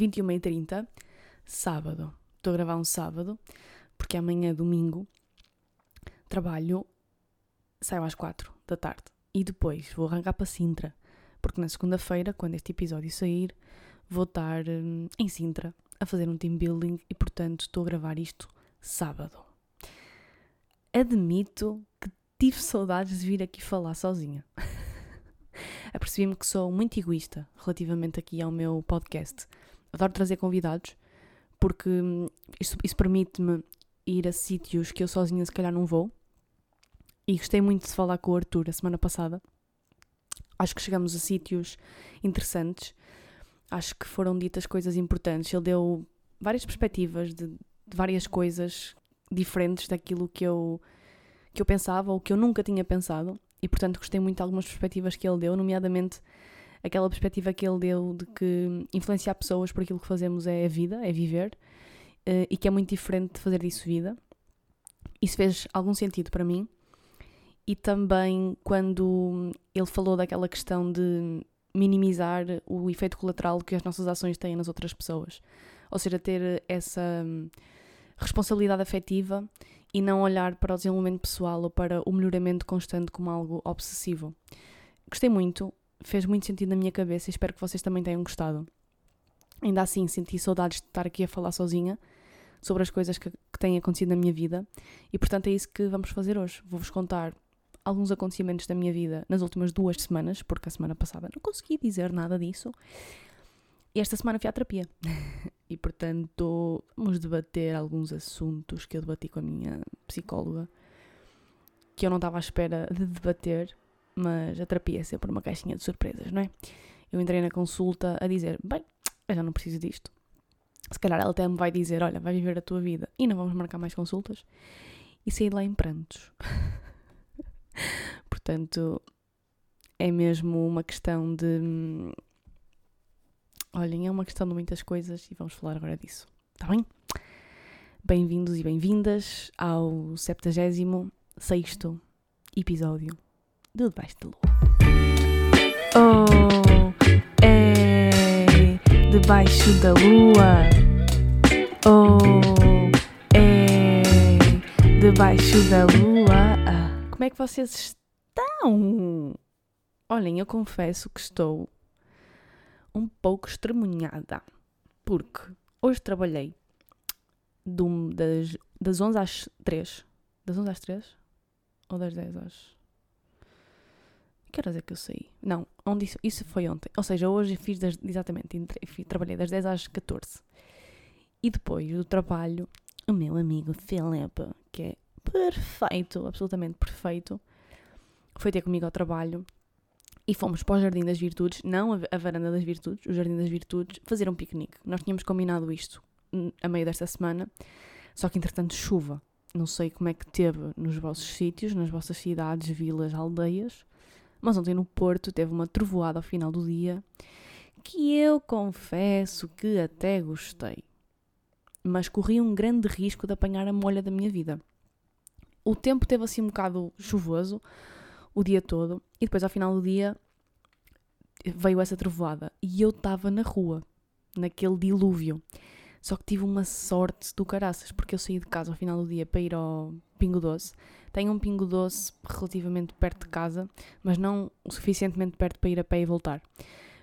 21h30, sábado. Estou a gravar um sábado, porque amanhã, domingo, trabalho, saio às 4 da tarde. E depois vou arrancar para Sintra, porque na segunda-feira, quando este episódio sair, vou estar hum, em Sintra a fazer um team building e, portanto, estou a gravar isto sábado. Admito que tive saudades de vir aqui falar sozinha. Apercebi-me que sou muito egoísta relativamente aqui ao meu podcast. Adoro trazer convidados porque hum, isso, isso permite-me ir a sítios que eu sozinha se calhar não vou. E gostei muito de falar com o Arthur a semana passada. Acho que chegamos a sítios interessantes. Acho que foram ditas coisas importantes. Ele deu várias perspectivas de, de várias coisas diferentes daquilo que eu, que eu pensava ou que eu nunca tinha pensado. E portanto gostei muito de algumas perspectivas que ele deu, nomeadamente aquela perspectiva que ele deu de que influenciar pessoas por aquilo que fazemos é a vida, é viver, uh, e que é muito diferente de fazer disso vida. Isso fez algum sentido para mim. E também quando ele falou daquela questão de minimizar o efeito colateral que as nossas ações têm nas outras pessoas. Ou seja, ter essa hum, responsabilidade afetiva e não olhar para o desenvolvimento pessoal ou para o melhoramento constante como algo obsessivo. Gostei muito, fez muito sentido na minha cabeça e espero que vocês também tenham gostado. Ainda assim, senti saudades de estar aqui a falar sozinha sobre as coisas que, que têm acontecido na minha vida e, portanto, é isso que vamos fazer hoje. Vou-vos contar alguns acontecimentos da minha vida nas últimas duas semanas, porque a semana passada não consegui dizer nada disso. E esta semana fui à terapia. e portanto, vamos debater alguns assuntos que eu debati com a minha psicóloga, que eu não estava à espera de debater, mas a terapia é sempre uma caixinha de surpresas, não é? Eu entrei na consulta a dizer: bem, eu já não preciso disto. Se calhar ela até me vai dizer: olha, vai viver a tua vida e não vamos marcar mais consultas. E saí de lá em prantos. Portanto, é mesmo uma questão de. Olhem, é uma questão de muitas coisas e vamos falar agora disso. Está bem? Bem-vindos e bem-vindas ao 76 episódio de Debaixo da Lua. Oh, é debaixo da lua. Oh, é debaixo da lua. Ah, como é que vocês estão? Olhem, eu confesso que estou um pouco estremunhada. Porque hoje trabalhei das, das 11 às 3. Das 11 às 3? Ou das 10 às. Que horas é que eu saí? Não, onde isso, isso foi ontem. Ou seja, hoje fiz das, exatamente, trabalhei das 10 às 14. E depois do trabalho, o meu amigo Filipe, que é perfeito, absolutamente perfeito, foi ter comigo ao trabalho e fomos para o Jardim das Virtudes, não a, Varanda das Virtudes, o Jardim das Virtudes, fazer um piquenique. Nós tínhamos combinado isto a meio desta semana, só que entretanto chuva. Não sei como é que teve nos vossos sítios, nas vossas cidades, vilas, aldeias, mas ontem no Porto teve uma trovoada ao final do dia que eu confesso que até gostei. Mas corri um grande risco de apanhar a molha da minha vida. O tempo teve assim um bocado chuvoso o dia todo e depois ao final do dia veio essa trovoada e eu estava na rua, naquele dilúvio. Só que tive uma sorte do caraças, porque eu saí de casa ao final do dia para ir ao Pingo Doce. Tenho um Pingo Doce relativamente perto de casa, mas não o suficientemente perto para ir a pé e voltar.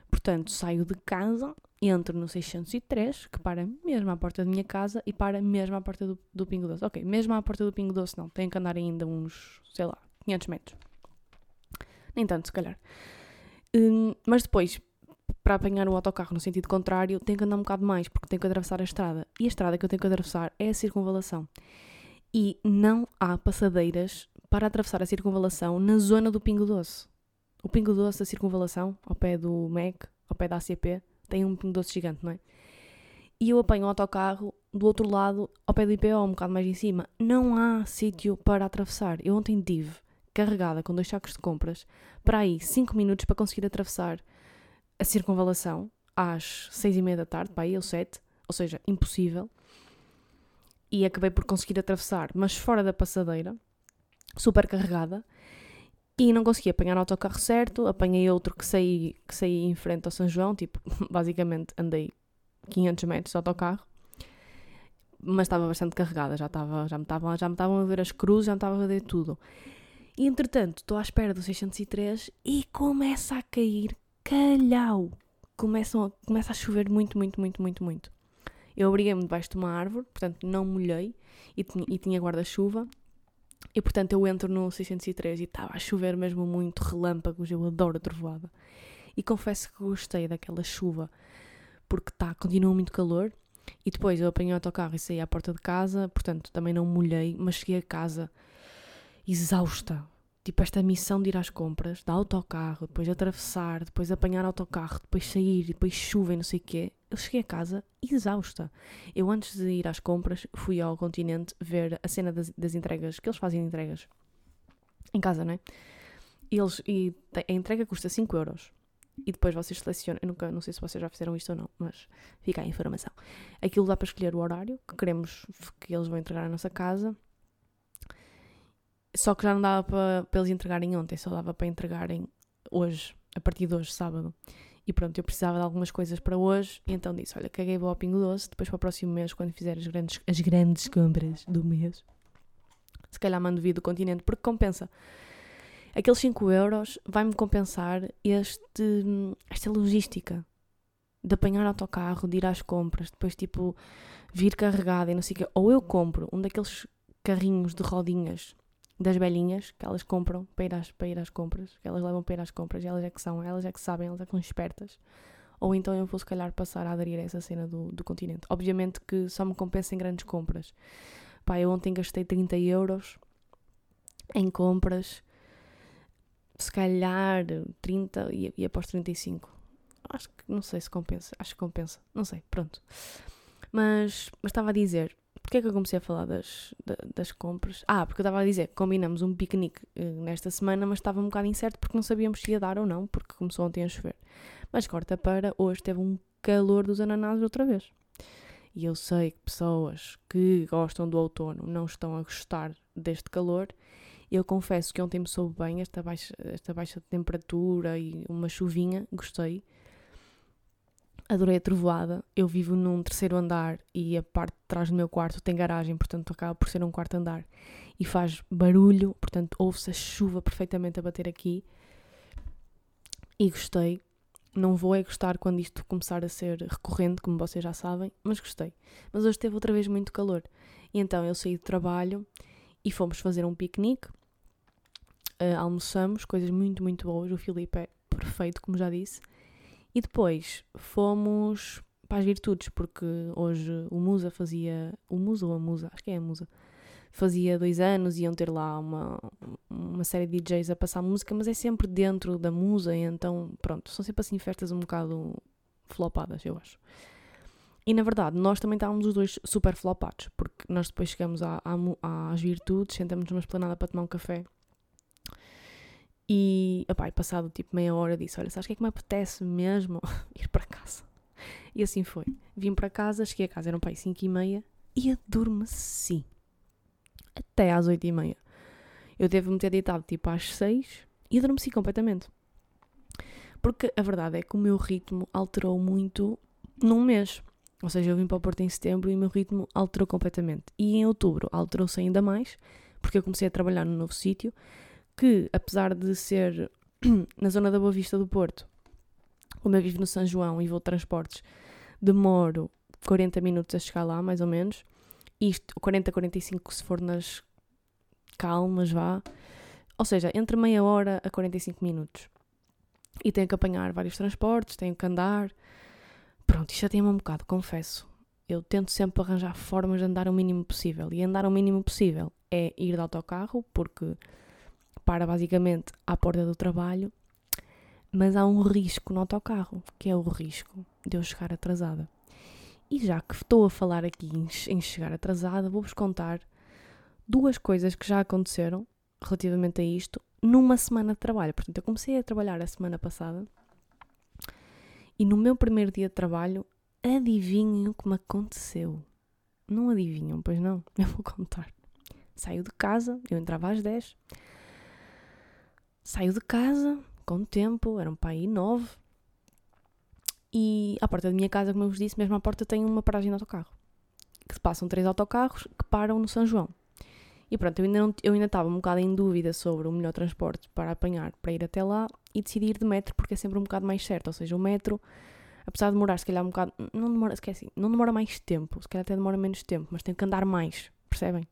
Portanto, saio de casa, entro no 603, que para mesmo à porta da minha casa, e para mesmo à porta do, do Pingo Doce. Ok, mesmo à porta do Pingo Doce não, tenho que andar ainda uns, sei lá, 500 metros. Nem tanto, se calhar. Hum, mas depois, para apanhar o autocarro no sentido contrário, tenho que andar um bocado mais, porque tenho que atravessar a estrada. E a estrada que eu tenho que atravessar é a circunvalação. E não há passadeiras para atravessar a circunvalação na zona do Pingo Doce. O Pingo Doce da circunvalação, ao pé do MEC, ao pé da ACP, tem um Pingo Doce gigante, não é? E eu apanho o autocarro do outro lado, ao pé do IPO, um bocado mais em cima. Não há sítio para atravessar. Eu ontem tive carregada com dois sacos de compras para aí 5 minutos para conseguir atravessar a circunvalação às 6 e meia da tarde, para aí, ou 7, ou seja, impossível. E acabei por conseguir atravessar, mas fora da passadeira, super carregada, e não consegui apanhar o autocarro certo. Apanhei outro que saí, que saí em frente ao São João, tipo, basicamente andei 500 metros de autocarro, mas estava bastante carregada, já, estava, já, me estavam, já me estavam a ver as cruzes, já me estava a ver tudo. E entretanto, estou à espera do 603 e começa a cair calhau. Começam a, começa a chover muito, muito, muito, muito, muito. Eu abriguei-me debaixo de uma árvore, portanto não molhei e tinha, e tinha guarda-chuva. E portanto eu entro no 603 e estava a chover mesmo muito, relâmpagos, eu adoro trovoada. E confesso que gostei daquela chuva, porque tá, continua muito calor. E depois eu apanhei o autocarro e saí à porta de casa, portanto também não molhei, mas cheguei a casa exausta. Tipo, esta missão de ir às compras, de autocarro, depois atravessar, depois apanhar autocarro, depois sair, depois chuva e não sei o quê. Eu cheguei a casa exausta. Eu, antes de ir às compras, fui ao continente ver a cena das, das entregas, que eles fazem entregas em casa, não é? Eles, e a entrega custa 5 euros. E depois vocês selecionam. Eu nunca, não sei se vocês já fizeram isto ou não, mas fica a informação. Aquilo dá para escolher o horário que queremos que eles vão entregar à nossa casa só que já não dava para, para eles entregarem ontem, só dava para entregarem hoje, a partir de hoje, sábado. E pronto, eu precisava de algumas coisas para hoje, então disse: Olha, caguei vou ao Pingo Doce, depois para o próximo mês, quando fizer as grandes, as grandes compras do mês, se calhar mando vir do continente, porque compensa. Aqueles 5 euros vai-me compensar este, esta logística de apanhar autocarro, de ir às compras, depois tipo vir carregada e não sei o quê. Ou eu compro um daqueles carrinhos de rodinhas das velhinhas que elas compram para ir, às, para ir às compras, que elas levam para ir às compras, elas é que são, elas é que sabem, elas é que são espertas. Ou então eu vou se calhar passar a aderir a essa cena do, do continente. Obviamente que só me compensa em grandes compras. Pá, eu ontem gastei 30 euros em compras, se calhar 30 e, e após 35. Acho que não sei se compensa, acho que compensa, não sei, pronto. Mas, mas estava a dizer, Porquê é que eu comecei a falar das, das compras? Ah, porque eu estava a dizer que combinamos um piquenique uh, nesta semana, mas estava um bocado incerto porque não sabíamos se ia dar ou não, porque começou ontem a chover. Mas corta para hoje teve um calor dos ananases outra vez. E eu sei que pessoas que gostam do outono não estão a gostar deste calor. Eu confesso que ontem me soube bem esta baixa, esta baixa temperatura e uma chuvinha, gostei adorei a trovoada. Eu vivo num terceiro andar e a parte de trás do meu quarto tem garagem, portanto acaba por ser um quarto andar e faz barulho, portanto ouve-se a chuva perfeitamente a bater aqui. E gostei. Não vou é gostar quando isto começar a ser recorrente, como vocês já sabem, mas gostei. Mas hoje teve outra vez muito calor. E então eu saí do trabalho e fomos fazer um piquenique. Uh, almoçamos, coisas muito, muito boas. O Filipe é perfeito, como já disse. E depois fomos para as virtudes, porque hoje o Musa fazia. O Musa ou a Musa? Acho que é a Musa. Fazia dois anos, iam ter lá uma, uma série de DJs a passar música, mas é sempre dentro da Musa, e então, pronto, são sempre assim festas um bocado flopadas, eu acho. E na verdade, nós também estávamos os dois super flopados, porque nós depois chegamos à, à, às virtudes, sentamos numa esplanada para tomar um café e, opa, passado tipo meia hora disse, olha, sabes o que é que me apetece mesmo? Ir para casa. E assim foi. Vim para casa, cheguei a casa, eram pai 5 e meia e adormeci. Até às 8 e meia. Eu devo-me ter deitado tipo às 6 e adormeci completamente. Porque a verdade é que o meu ritmo alterou muito num mês. Ou seja, eu vim para o Porto em setembro e o meu ritmo alterou completamente. E em outubro alterou-se ainda mais, porque eu comecei a trabalhar num novo sítio que, apesar de ser na zona da Boa Vista do Porto, como eu vivo no São João e vou de transportes, demoro 40 minutos a chegar lá, mais ou menos. Isto, 40 a 45 se for nas calmas, vá. Ou seja, entre meia hora a 45 minutos. E tenho que apanhar vários transportes, tenho que andar. Pronto, isto já tem um bocado, confesso. Eu tento sempre arranjar formas de andar o mínimo possível. E andar o mínimo possível é ir de autocarro, porque para basicamente à porta do trabalho, mas há um risco no autocarro, que é o risco de eu chegar atrasada. E já que estou a falar aqui em chegar atrasada, vou-vos contar duas coisas que já aconteceram relativamente a isto numa semana de trabalho. Portanto, eu comecei a trabalhar a semana passada e no meu primeiro dia de trabalho, adivinhem o que me aconteceu. Não adivinham, pois não? Eu vou contar. Saio de casa, eu entrava às 10, Saio de casa com tempo, eram para aí nove. E à porta da minha casa, como eu vos disse, mesmo à porta tem uma paragem de autocarro. Que passam três autocarros que param no São João. E pronto, eu ainda, não, eu ainda estava um bocado em dúvida sobre o melhor transporte para apanhar para ir até lá e decidi ir de metro porque é sempre um bocado mais certo. Ou seja, o metro, apesar de demorar se calhar um bocado. Não demora, esqueci, não demora mais tempo, se calhar até demora menos tempo, mas tem que andar mais, percebem?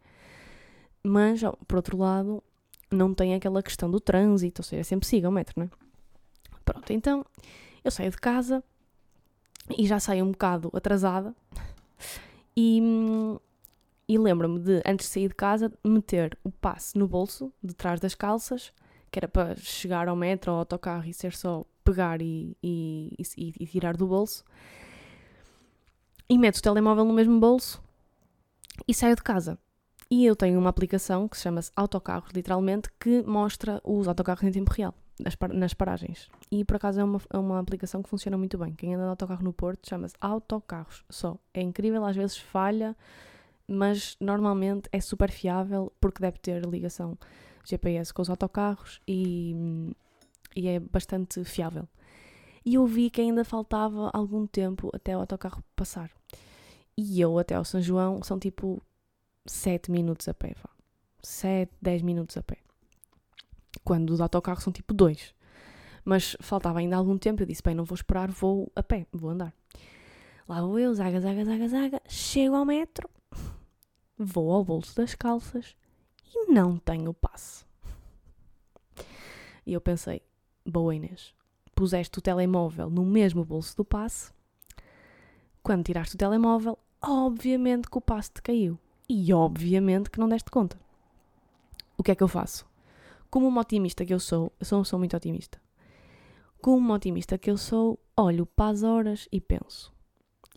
Mas, por outro lado, não tem aquela questão do trânsito, ou seja, sempre siga o metro, não é? Pronto, então eu saio de casa e já saio um bocado atrasada e, e lembro-me de, antes de sair de casa, meter o passe no bolso, de trás das calças, que era para chegar ao metro ou ao autocarro e ser só pegar e, e, e, e tirar do bolso. E meto o telemóvel no mesmo bolso e saio de casa. E eu tenho uma aplicação que se chama Autocarros, literalmente, que mostra os autocarros em tempo real, nas paragens. E por acaso é uma, é uma aplicação que funciona muito bem. Quem anda de autocarro no Porto chama-se Autocarros só. É incrível, às vezes falha, mas normalmente é super fiável porque deve ter ligação GPS com os autocarros e, e é bastante fiável. E eu vi que ainda faltava algum tempo até o autocarro passar. E eu até ao São João são tipo 7 minutos a pé, vá. 7, 10 minutos a pé. Quando os autocarros são tipo 2. Mas faltava ainda algum tempo, eu disse, bem, não vou esperar, vou a pé, vou andar. Lá vou eu, zaga, zaga, zaga, zaga, chego ao metro, vou ao bolso das calças e não tenho passe. E eu pensei, boa Inês, puseste o telemóvel no mesmo bolso do passe, quando tiraste o telemóvel, obviamente que o passe te caiu. E obviamente que não deste conta. O que é que eu faço? Como uma otimista que eu sou, eu sou, sou muito otimista. Como uma otimista que eu sou, olho para as horas e penso: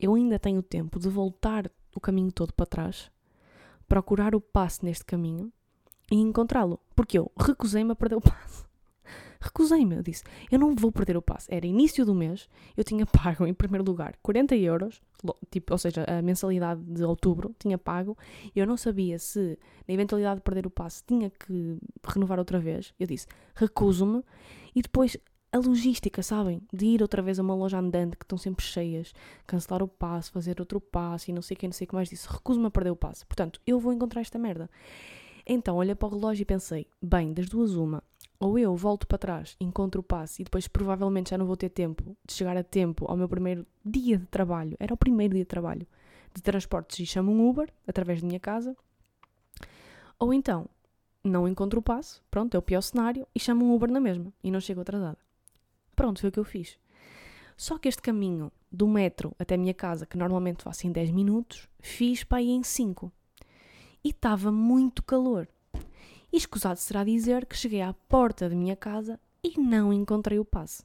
eu ainda tenho tempo de voltar o caminho todo para trás, procurar o passe neste caminho e encontrá-lo. Porque eu recusei-me a perder o passe. Recusei-me, eu disse, eu não vou perder o passe. Era início do mês, eu tinha pago em primeiro lugar 40 euros, tipo, ou seja, a mensalidade de outubro tinha pago, eu não sabia se, na eventualidade de perder o passe, tinha que renovar outra vez. Eu disse, recuso-me, e depois a logística, sabem? De ir outra vez a uma loja andante que estão sempre cheias, cancelar o passe, fazer outro passe e não sei quem, não sei o que mais disse. Recuso-me a perder o passe. Portanto, eu vou encontrar esta merda. Então, olhei para o relógio e pensei, bem, das duas uma, ou eu volto para trás, encontro o passe e depois provavelmente já não vou ter tempo de chegar a tempo ao meu primeiro dia de trabalho, era o primeiro dia de trabalho, de transportes e chamo um Uber através da minha casa, ou então não encontro o passe, pronto, é o pior cenário, e chamo um Uber na mesma e não chego atrasada. Pronto, foi o que eu fiz. Só que este caminho do metro até a minha casa, que normalmente faço em 10 minutos, fiz para ir em 5. E estava muito calor. E escusado será dizer que cheguei à porta da minha casa e não encontrei o passe.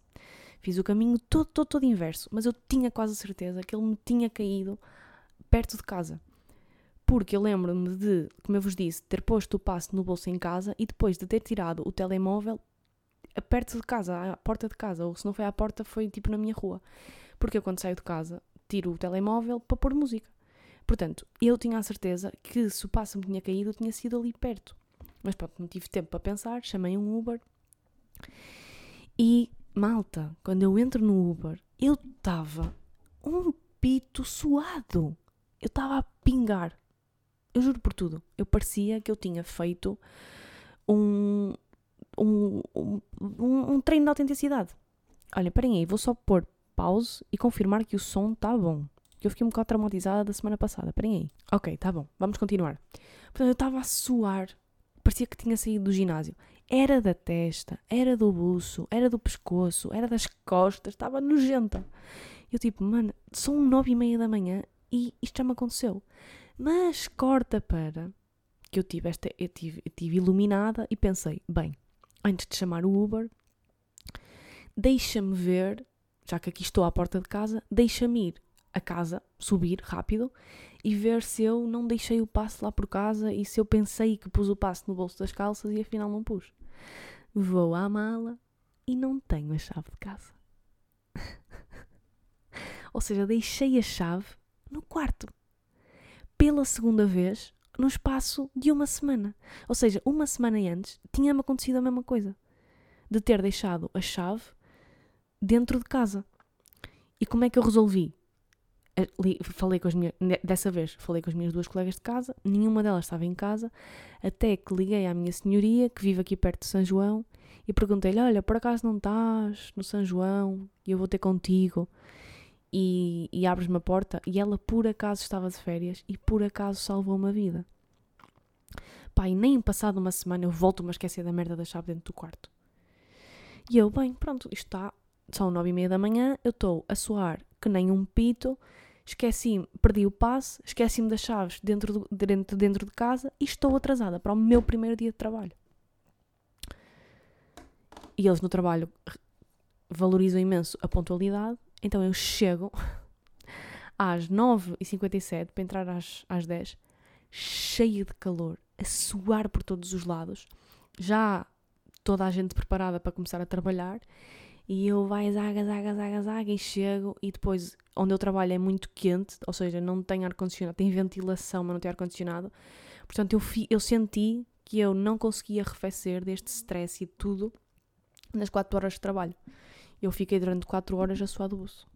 Fiz o caminho todo, todo, todo inverso, mas eu tinha quase certeza que ele me tinha caído perto de casa. Porque eu lembro-me de, como eu vos disse, ter posto o passe no bolso em casa e depois de ter tirado o telemóvel perto de casa, à porta de casa, ou se não foi à porta, foi tipo na minha rua. Porque eu quando saio de casa tiro o telemóvel para pôr música. Portanto, eu tinha a certeza que se o passe me tinha caído, tinha sido ali perto. Mas pronto, não tive tempo para pensar, chamei um Uber. E, malta, quando eu entro no Uber, eu estava um pito suado. Eu estava a pingar. Eu juro por tudo. Eu parecia que eu tinha feito um, um, um, um treino de autenticidade. Olha, parem aí, vou só pôr pause e confirmar que o som está bom. Eu fiquei um bocado traumatizada da semana passada. Parem aí. Ok, tá bom. Vamos continuar. Portanto, eu estava a suar parecia que tinha saído do ginásio. Era da testa, era do buço, era do pescoço, era das costas, estava nojenta. Eu tipo, mano, são nove e meia da manhã e isto já me aconteceu. Mas corta para que eu tive esta, eu tive, eu tive iluminada e pensei, bem, antes de chamar o Uber, deixa-me ver, já que aqui estou à porta de casa, deixa-me ir a casa, subir rápido e ver se eu não deixei o passe lá por casa e se eu pensei que pus o passe no bolso das calças e afinal não pus. Vou à mala e não tenho a chave de casa. Ou seja, deixei a chave no quarto. Pela segunda vez, no espaço de uma semana. Ou seja, uma semana antes tinha-me acontecido a mesma coisa. De ter deixado a chave dentro de casa. E como é que eu resolvi? Falei com as minhas, dessa vez falei com as minhas duas colegas de casa, nenhuma delas estava em casa, até que liguei à minha senhoria, que vive aqui perto de São João, e perguntei-lhe: Olha, por acaso não estás no São João e eu vou ter contigo? E, e abres-me a porta. E ela, por acaso, estava de férias e por acaso salvou uma vida. E nem passado uma semana eu volto-me a esquecer da merda da chave dentro do quarto. E eu, bem, pronto, isto está, são nove e meia da manhã, eu estou a suar que nem um pito, esqueci perdi o passe, esqueci-me das chaves dentro, do, dentro, dentro de casa e estou atrasada para o meu primeiro dia de trabalho. E eles no trabalho valorizam imenso a pontualidade, então eu chego às 9h57 para entrar às, às 10 cheia de calor, a suar por todos os lados, já toda a gente preparada para começar a trabalhar e eu vai zaga, zaga, zaga, zaga e chego e depois onde eu trabalho é muito quente, ou seja, não tem ar-condicionado, tem ventilação, mas não tem ar-condicionado. Portanto, eu, fi, eu senti que eu não conseguia arrefecer deste stress e tudo nas 4 horas de trabalho. Eu fiquei durante 4 horas a suar do buço.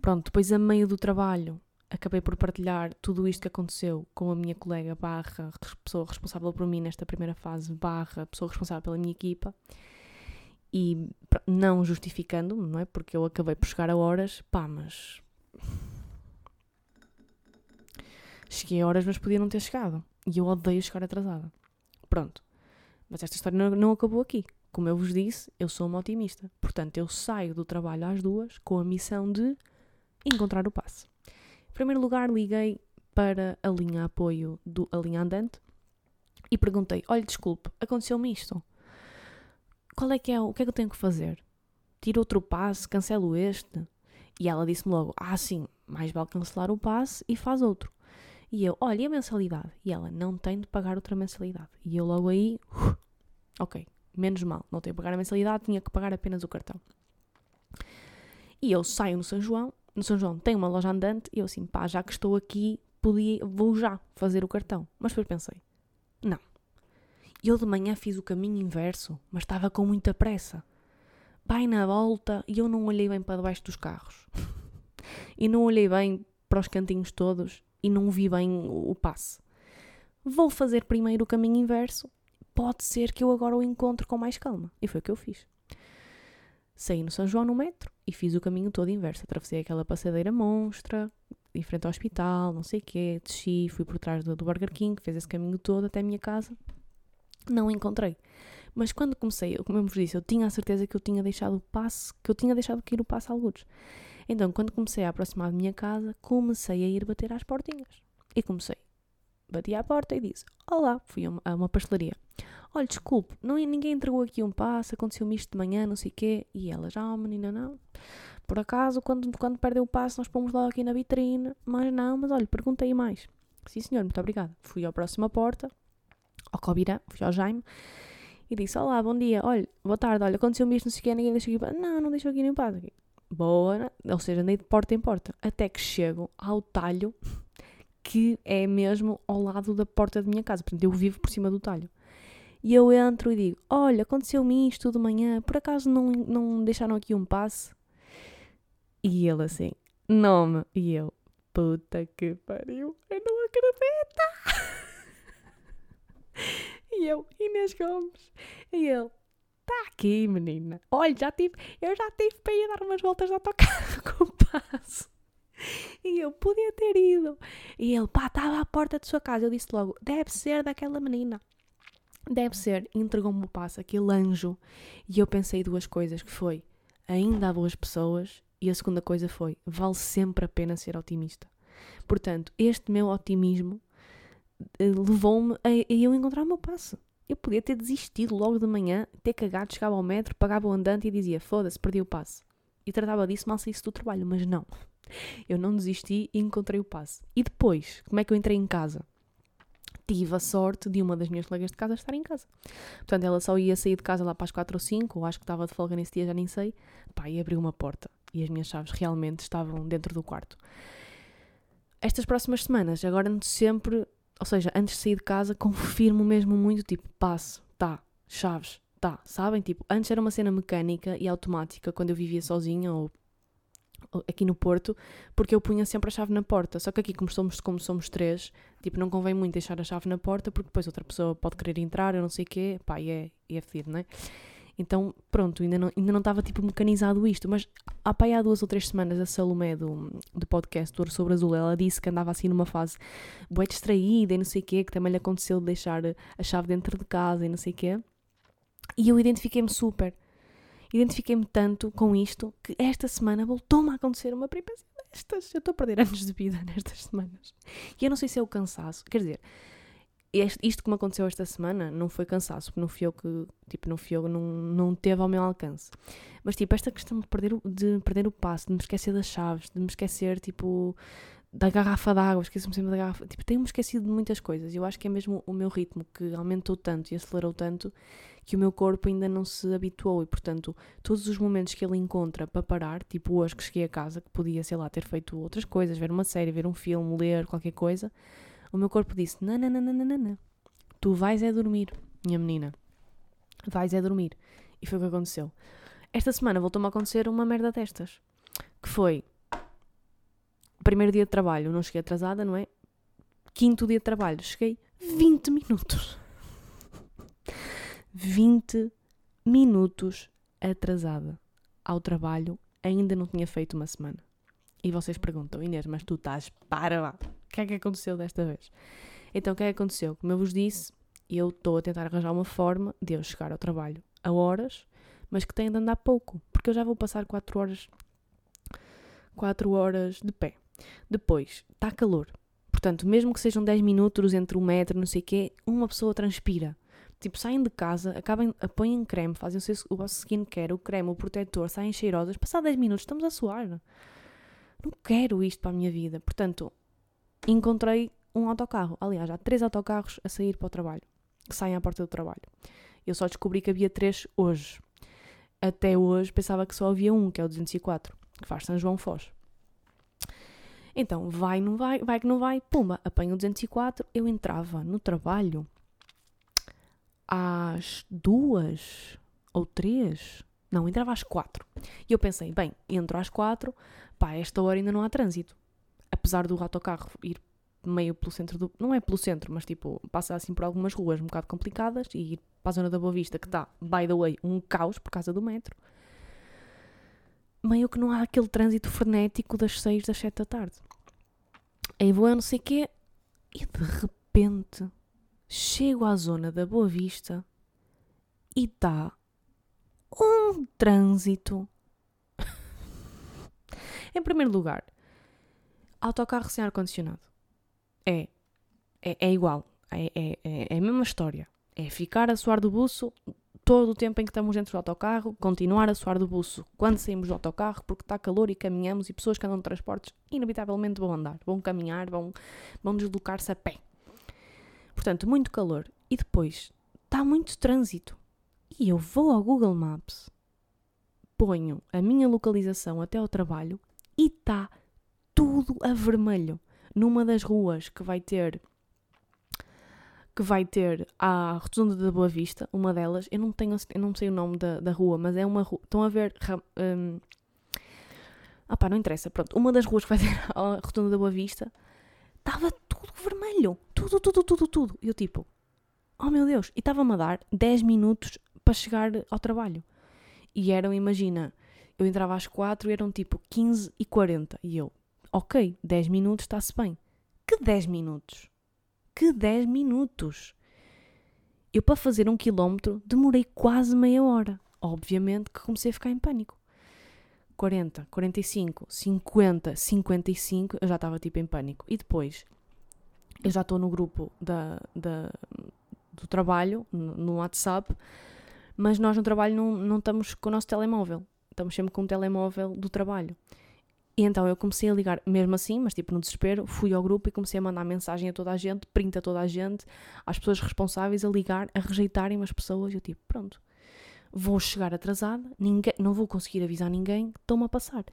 Pronto, depois a meio do trabalho acabei por partilhar tudo isto que aconteceu com a minha colega barra pessoa responsável por mim nesta primeira fase barra pessoa responsável pela minha equipa e não justificando, não é? Porque eu acabei por chegar a horas, pá, mas cheguei a horas, mas podia não ter chegado. E eu odeio chegar atrasada. Pronto. Mas esta história não, não acabou aqui. Como eu vos disse, eu sou uma otimista. Portanto, eu saio do trabalho às duas com a missão de encontrar o passe. Em primeiro lugar, liguei para a linha apoio do a linha andante e perguntei: Olha, desculpe, aconteceu-me isto. Qual é que é? O que é que eu tenho que fazer? Tiro outro passe, cancelo este? E ela disse-me logo: Ah, sim, mais vale cancelar o passe e faz outro. E eu: Olha, e a mensalidade? E ela: Não tem de pagar outra mensalidade. E eu logo aí: Ok, menos mal, não tenho que pagar a mensalidade, tinha que pagar apenas o cartão. E eu saio no São João, no São João tem uma loja andante, e eu assim, pá, já que estou aqui, podia, vou já fazer o cartão. Mas depois pensei, não. Eu de manhã fiz o caminho inverso, mas estava com muita pressa. Vai na volta e eu não olhei bem para debaixo dos carros. e não olhei bem para os cantinhos todos e não vi bem o passe. Vou fazer primeiro o caminho inverso pode ser que eu agora o encontre com mais calma. E foi o que eu fiz. Saí no São João no metro e fiz o caminho todo inverso. Atravessei aquela passadeira monstra, em frente ao hospital, não sei o quê, desci, fui por trás do, Burger King, fez esse caminho todo até a minha casa. Não encontrei. Mas quando comecei, como eu vos disse, eu tinha a certeza que eu tinha deixado o passe, que eu tinha deixado cair o passe a alguns. Então, quando comecei a aproximar da minha casa, comecei a ir bater às portinhas. E comecei bati à porta e disse: Olá, fui a uma, a uma pastelaria. Olha, desculpe, não, ninguém entregou aqui um passo, aconteceu-me isto de manhã, não sei o quê. E ela já, oh, menina, não. Por acaso, quando, quando perdeu o passo, nós pomos lá aqui na vitrine. Mas não, mas olha, perguntei mais. Sim, senhor, muito obrigada. Fui à próxima porta, ao Cobirã, fui ao Jaime, e disse: Olá, bom dia, olha, boa tarde, olha, aconteceu-me isto, não sei o quê, ninguém deixou aqui. Não, não deixou aqui nenhum passo. Boa, né? ou seja, andei de porta em porta, até que chego ao talho que é mesmo ao lado da porta da minha casa. Portanto, eu vivo por cima do talho. E eu entro e digo: Olha, aconteceu-me isto de manhã, por acaso não, não deixaram aqui um passe? E ele assim: Nome. E eu: Puta que pariu, eu não acredito! e eu: Inês Gomes. E ele: Está aqui, menina. Olha, já tive, eu já tive para ir dar umas voltas de autocarro com o passo. E eu podia ter ido. E ele, pá, estava à porta de sua casa. Eu disse logo: deve ser daquela menina. Deve ser. Entregou-me o passo, aquele anjo. E eu pensei duas coisas: que foi, ainda há boas pessoas. E a segunda coisa foi, vale sempre a pena ser otimista. Portanto, este meu otimismo levou-me a, a eu encontrar o meu passo. Eu podia ter desistido logo de manhã, ter cagado, chegava ao metro, pagava o andante e dizia: Foda-se, perdi o passo. E tratava disso mal saísse do trabalho, mas não. Eu não desisti e encontrei o passe. E depois, como é que eu entrei em casa? Tive a sorte de uma das minhas colegas de casa estar em casa. Portanto, ela só ia sair de casa lá para as 4 ou 5, ou acho que estava de folga nesse dia, já nem sei. Pá, e abriu uma porta. E as minhas chaves realmente estavam dentro do quarto. Estas próximas semanas, agora sempre, ou seja, antes de sair de casa, confirmo mesmo muito, tipo, passe, tá, chaves, tá, sabem? Tipo, antes era uma cena mecânica e automática quando eu vivia sozinha ou aqui no Porto, porque eu punha sempre a chave na porta. Só que aqui, como somos, como somos três, tipo, não convém muito deixar a chave na porta, porque depois outra pessoa pode querer entrar, eu não sei o quê, pá, e é, e é fedido, não é? Então, pronto, ainda não, ainda não estava tipo mecanizado isto, mas há pá, há duas ou três semanas a Salomé do, do podcast do Sobre Azul, ela disse que andava assim numa fase bué distraída e não sei o quê, que também lhe aconteceu de deixar a chave dentro de casa e não sei o quê. E eu identifiquei-me super. Identifiquei-me tanto com isto que esta semana voltou-me a acontecer uma peripécia destas. Eu estou a perder anos de vida nestas semanas. E eu não sei se é o cansaço. Quer dizer, este, isto que me aconteceu esta semana não foi cansaço, porque não fui eu que, tipo, não fui eu, não, não teve ao meu alcance. Mas, tipo, esta questão de perder, o, de perder o passo, de me esquecer das chaves, de me esquecer, tipo, da garrafa d'água, esqueço-me sempre da garrafa. Tipo, tenho-me esquecido de muitas coisas. Eu acho que é mesmo o meu ritmo que aumentou tanto e acelerou tanto que o meu corpo ainda não se habituou e, portanto, todos os momentos que ele encontra para parar, tipo hoje que cheguei a casa, que podia, sei lá, ter feito outras coisas, ver uma série, ver um filme, ler, qualquer coisa, o meu corpo disse: não, não, não, não, não, não. Tu vais é dormir, minha menina. Vais é dormir. E foi o que aconteceu. Esta semana voltou-me a acontecer uma merda destas. Que foi. Primeiro dia de trabalho, não cheguei atrasada, não é? Quinto dia de trabalho, cheguei 20 minutos. 20 minutos atrasada ao trabalho, ainda não tinha feito uma semana. E vocês perguntam, Inês, mas tu estás para lá que é que aconteceu desta vez? Então, o que é que aconteceu? Como eu vos disse, eu estou a tentar arranjar uma forma de eu chegar ao trabalho a horas, mas que tem de andar pouco, porque eu já vou passar 4 horas 4 horas de pé. Depois, está calor. Portanto, mesmo que sejam 10 minutos entre o metro, não sei o quê, uma pessoa transpira. Tipo, saem de casa, acabem, apoiem creme, fazem o vosso skincare, o creme, o protetor, saem cheirosas, passar 10 minutos, estamos a suar. Não quero isto para a minha vida. Portanto, encontrei um autocarro. Aliás, há três autocarros a sair para o trabalho, que saem à porta do trabalho. Eu só descobri que havia três hoje. Até hoje pensava que só havia um, que é o 204, que faz São João Foz. Então, vai, não vai, vai que não vai, pumba, apanho o 204, eu entrava no trabalho às duas ou três, não, entrava às quatro. E eu pensei, bem, entro às quatro, pá, esta hora ainda não há trânsito apesar do autocarro ir meio pelo centro do. Não é pelo centro, mas tipo, passa assim por algumas ruas um bocado complicadas e ir para a zona da Boa Vista, que está, by the way, um caos por causa do metro. Meio que não há aquele trânsito frenético das 6, das 7 da tarde. Aí vou eu não sei o quê e de repente chego à zona da Boa Vista e está um trânsito. em primeiro lugar, autocarro sem ar-condicionado. É, é. É igual. É, é, é, é a mesma história. É ficar a suar do buço todo o tempo em que estamos dentro do autocarro, continuar a suar do buço quando saímos do autocarro, porque está calor e caminhamos e pessoas que andam de transportes inevitavelmente vão andar, vão caminhar, vão, vão deslocar-se a pé. Portanto, muito calor. E depois, está muito trânsito. E eu vou ao Google Maps, ponho a minha localização até ao trabalho e está tudo a vermelho. Numa das ruas que vai ter que vai ter a Rotunda da Boa Vista, uma delas, eu não tenho, eu não sei o nome da, da rua, mas é uma rua, estão a ver, um, ah pá, não interessa, pronto, uma das ruas que vai ter a Rotunda da Boa Vista, estava tudo vermelho, tudo, tudo, tudo, tudo, e eu tipo, oh meu Deus, e estava-me a dar 10 minutos para chegar ao trabalho, e eram, imagina, eu entrava às 4 e eram tipo 15 e 40, e eu, ok, 10 minutos está-se bem. Que 10 minutos? Que 10 minutos? Eu, para fazer um quilómetro, demorei quase meia hora. Obviamente que comecei a ficar em pânico. 40, 45, 50, 55, eu já estava tipo em pânico. E depois, eu já estou no grupo da, da, do trabalho, no, WhatsApp, mas nós no trabalho não, não estamos com o nosso telemóvel. Estamos sempre com o telemóvel do trabalho. E então eu comecei a ligar, mesmo assim, mas tipo no desespero, fui ao grupo e comecei a mandar mensagem a toda a gente, print a toda a gente, às pessoas responsáveis a ligar, a rejeitarem as pessoas. Eu tipo, pronto, vou chegar atrasada, ninguém, não vou conseguir avisar ninguém, estou-me a passar.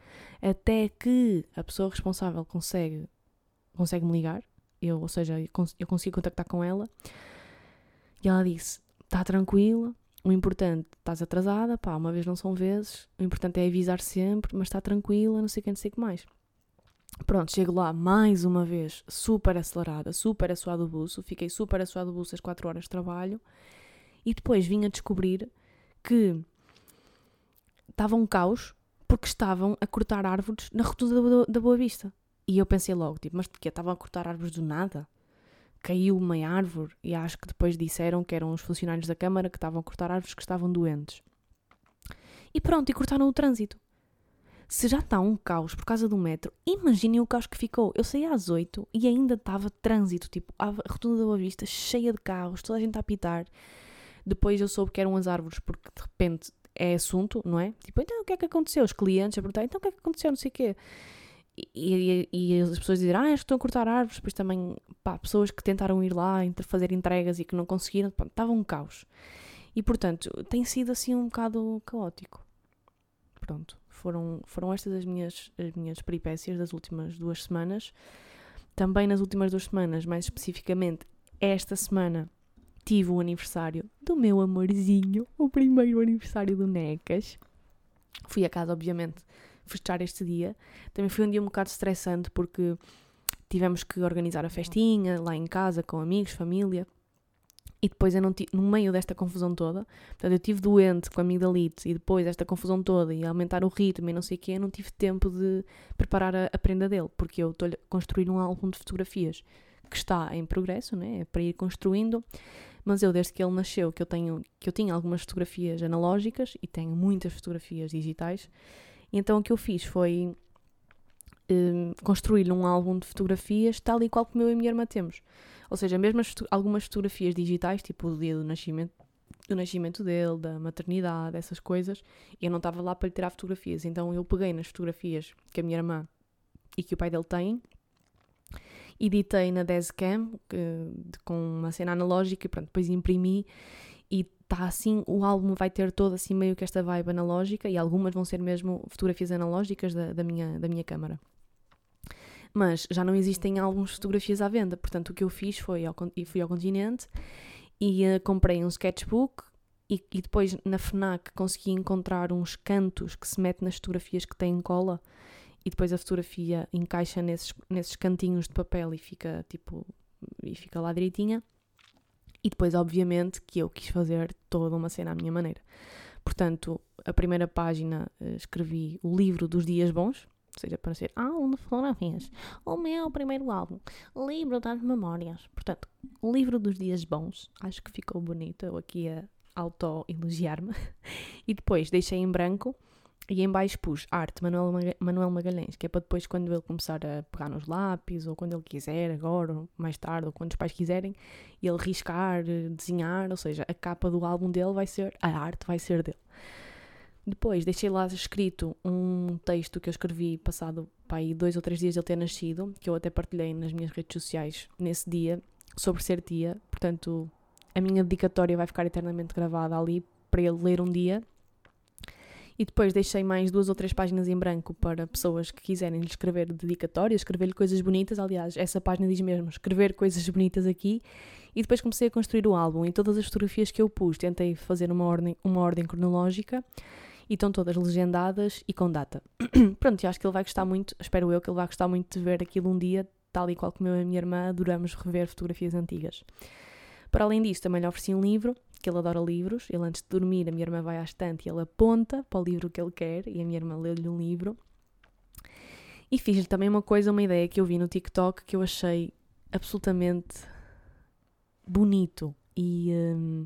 Até que a pessoa responsável consegue, consegue me ligar, eu, ou seja, eu consigo contactar com ela, e ela disse: está tranquila, o importante, estás atrasada, pá, uma vez não são vezes, o importante é avisar sempre, mas está tranquila, não sei o que, não sei o que mais. Pronto, chego lá mais uma vez, super acelerada, super assuado o buço, fiquei super assuado o buço as 4 horas de trabalho e depois vim a descobrir que estava um caos porque estavam a cortar árvores na rotunda da Boa Vista. E eu pensei logo, tipo, mas porquê? Estavam a cortar árvores do nada? Caiu uma árvore e acho que depois disseram que eram os funcionários da Câmara que estavam a cortar árvores que estavam doentes. E pronto, e cortaram o trânsito. Se já está um caos por causa do metro, imaginem o caos que ficou. Eu saí às 8 e ainda estava trânsito, tipo, a rotunda da Boa Vista cheia de carros, toda a gente a apitar. Depois eu soube que eram as árvores, porque de repente é assunto, não é? Tipo, então o que é que aconteceu? Os clientes a perguntar, então o que é que aconteceu? Não sei o quê. E, e, e, as pessoas dizem, ah, estão a cortar árvores. Depois também, pá, pessoas que tentaram ir lá fazer entregas e que não conseguiram, pá, estava um caos. E portanto, tem sido assim um bocado caótico. Pronto foram, foram estas as minhas, as minhas peripécias das últimas duas semanas. Também nas últimas duas semanas, mais especificamente esta semana, tive o aniversário do meu amorzinho, o primeiro aniversário do Necas. Fui a casa, obviamente, festejar este dia. Também foi um dia um bocado estressante porque tivemos que organizar a festinha lá em casa, com amigos, família. E depois eu não tive, no meio desta confusão toda, portanto eu tive doente com a amigdalite e depois esta confusão toda e aumentar o ritmo e não sei o quê, eu não tive tempo de preparar a, a prenda dele, porque eu estou a construir um álbum de fotografias que está em progresso, né, é para ir construindo, mas eu desde que ele nasceu, que eu tenho, que eu tinha algumas fotografias analógicas e tenho muitas fotografias digitais, então o que eu fiz foi um, construir um álbum de fotografias tal e qual como eu e a minha irmã temos. Ou seja, mesmo as, algumas fotografias digitais, tipo o dia do nascimento, do nascimento dele, da maternidade, essas coisas, eu não estava lá para lhe tirar fotografias. Então eu peguei nas fotografias que a minha irmã e que o pai dele tem, editei na Dezcam com uma cena analógica e pronto, depois imprimi está assim, o álbum vai ter todo assim meio que esta vibe analógica e algumas vão ser mesmo fotografias analógicas da, da minha, da minha câmara. Mas já não existem álbuns de fotografias à venda, portanto o que eu fiz foi ao, fui ao continente e uh, comprei um sketchbook e, e, depois na FNAC consegui encontrar uns cantos que se mete nas fotografias que têm cola e depois a fotografia encaixa nesses, nesses cantinhos de papel e fica tipo e fica lá direitinha. E depois, obviamente, que eu quis fazer toda uma cena à minha maneira. Portanto, a primeira página uh, escrevi o livro dos dias bons, seja para ser álbum de fotografias, o meu primeiro álbum, livro das memórias. Portanto, o livro dos dias bons, acho que ficou bonito, eu aqui a auto-elogiar-me. e depois deixei em branco e em baixo pus arte Manuel, Manuel Magalhães, que é para depois quando ele começar a pegar nos lápis, ou quando ele quiser, agora, mais tarde, ou quando os pais quiserem, ele riscar, desenhar, ou seja, a capa do álbum dele vai ser, a arte vai ser dele. Depois deixei lá escrito um texto que eu escrevi passado aí dois ou três dias de ele ter nascido, que eu até partilhei nas minhas redes sociais nesse dia, sobre ser tia. Portanto, a minha dedicatória vai ficar eternamente gravada ali para ele ler um dia. E depois deixei mais duas ou três páginas em branco para pessoas que quiserem lhe escrever dedicatórias, escrever-lhe coisas bonitas. Aliás, essa página diz mesmo escrever coisas bonitas aqui. E depois comecei a construir o álbum e todas as fotografias que eu pus, tentei fazer uma ordem, uma ordem cronológica e estão todas legendadas e com data. Pronto, eu acho que ele vai gostar muito, espero eu que ele vai gostar muito de ver aquilo um dia, tal e qual como eu e a minha irmã adoramos rever fotografias antigas. Para além disso, também lhe ofereci um livro, que ele adora livros. Ele antes de dormir, a minha irmã vai à estante e ele aponta para o livro que ele quer e a minha irmã lê-lhe um livro. E fiz-lhe também uma coisa, uma ideia que eu vi no TikTok que eu achei absolutamente bonito e hum,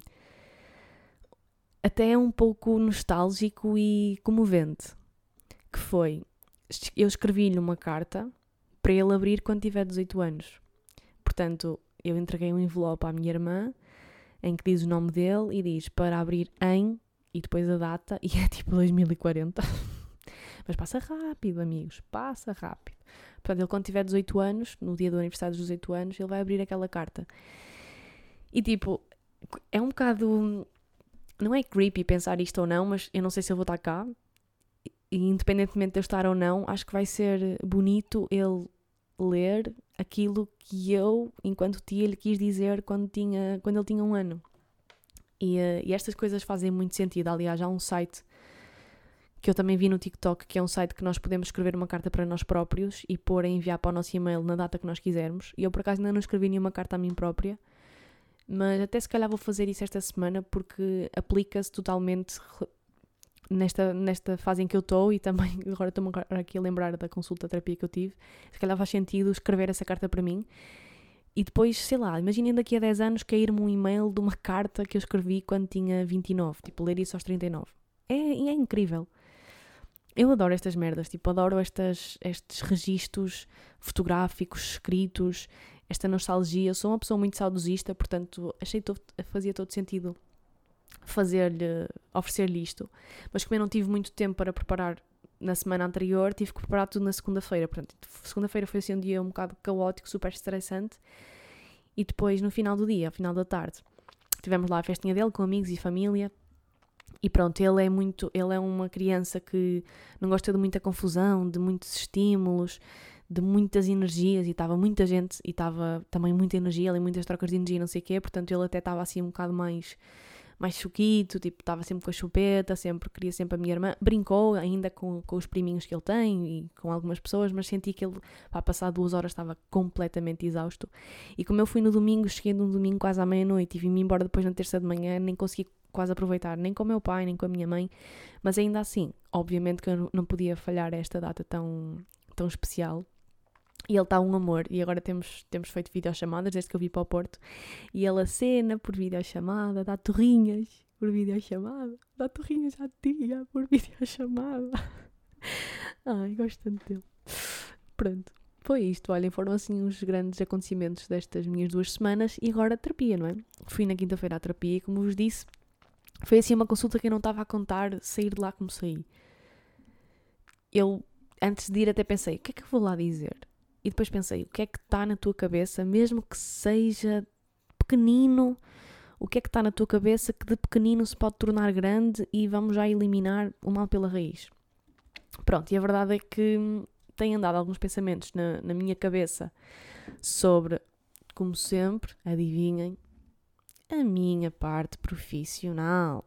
até um pouco nostálgico e comovente, que foi, eu escrevi-lhe uma carta para ele abrir quando tiver 18 anos. Portanto, eu entreguei um envelope à minha irmã em que diz o nome dele e diz para abrir em e depois a data e é tipo 2040. Mas passa rápido, amigos, passa rápido. Portanto, ele quando tiver 18 anos, no dia do aniversário dos 18 anos, ele vai abrir aquela carta. E tipo, é um bocado não é creepy pensar isto ou não, mas eu não sei se eu vou estar cá. E independentemente de eu estar ou não, acho que vai ser bonito ele ler aquilo que eu, enquanto tia, lhe quis dizer quando, tinha, quando ele tinha um ano. E, uh, e estas coisas fazem muito sentido. Aliás, há um site que eu também vi no TikTok, que é um site que nós podemos escrever uma carta para nós próprios e pôr a enviar para o nosso e-mail na data que nós quisermos. E eu, por acaso, ainda não escrevi nenhuma carta a mim própria, mas até se calhar vou fazer isso esta semana porque aplica-se totalmente nesta, nesta fase em que eu estou e também agora estou-me aqui a lembrar da consulta terapia que eu tive. Se calhar faz sentido escrever essa carta para mim. E depois, sei lá, imaginem daqui a 10 anos cair-me um e-mail de uma carta que eu escrevi quando tinha 29, tipo, ler isso aos 39. É, é incrível. Eu adoro estas merdas, tipo, adoro estas, estes registros fotográficos, escritos, esta nostalgia. Sou uma pessoa muito saudosista, portanto, achei todo, fazia todo sentido fazer-lhe, oferecer-lhe isto. Mas como eu não tive muito tempo para preparar na semana anterior, tive que preparar tudo na segunda-feira. Portanto, segunda-feira foi assim um dia um bocado caótico, super estressante. E depois, no final do dia, ao final da tarde, tivemos lá a festinha dele com amigos e família. E pronto, ele é muito, ele é uma criança que não gosta de muita confusão, de muitos estímulos, de muitas energias e estava muita gente e estava também muita energia, ali muitas trocas de energia, não sei o quê, portanto ele até estava assim um bocado mais mais choquito, tipo, estava sempre com a chupeta, sempre queria sempre a minha irmã, brincou ainda com, com os priminhos que ele tem e com algumas pessoas, mas senti que ele, para passar duas horas, estava completamente exausto. E como eu fui no domingo, cheguei no domingo quase à meia-noite e vim-me embora depois na terça de manhã, nem consegui quase aproveitar, nem com o meu pai, nem com a minha mãe, mas ainda assim, obviamente que eu não podia falhar esta data tão, tão especial. E ele está um amor, e agora temos, temos feito videochamadas desde que eu vi para o Porto. E ele acena por videochamada, dá torrinhas por videochamada, dá torrinhas à tia por videochamada. Ai, gosto tanto dele. Pronto, foi isto. Olhem, foram assim os grandes acontecimentos destas minhas duas semanas. E agora terapia, não é? Fui na quinta-feira à terapia e, como vos disse, foi assim uma consulta que eu não estava a contar sair de lá como saí. Eu, antes de ir, até pensei: o que é que eu vou lá dizer? E depois pensei: o que é que está na tua cabeça, mesmo que seja pequenino, o que é que está na tua cabeça que de pequenino se pode tornar grande e vamos já eliminar o mal pela raiz? Pronto, e a verdade é que têm andado alguns pensamentos na, na minha cabeça sobre, como sempre, adivinhem, a minha parte profissional.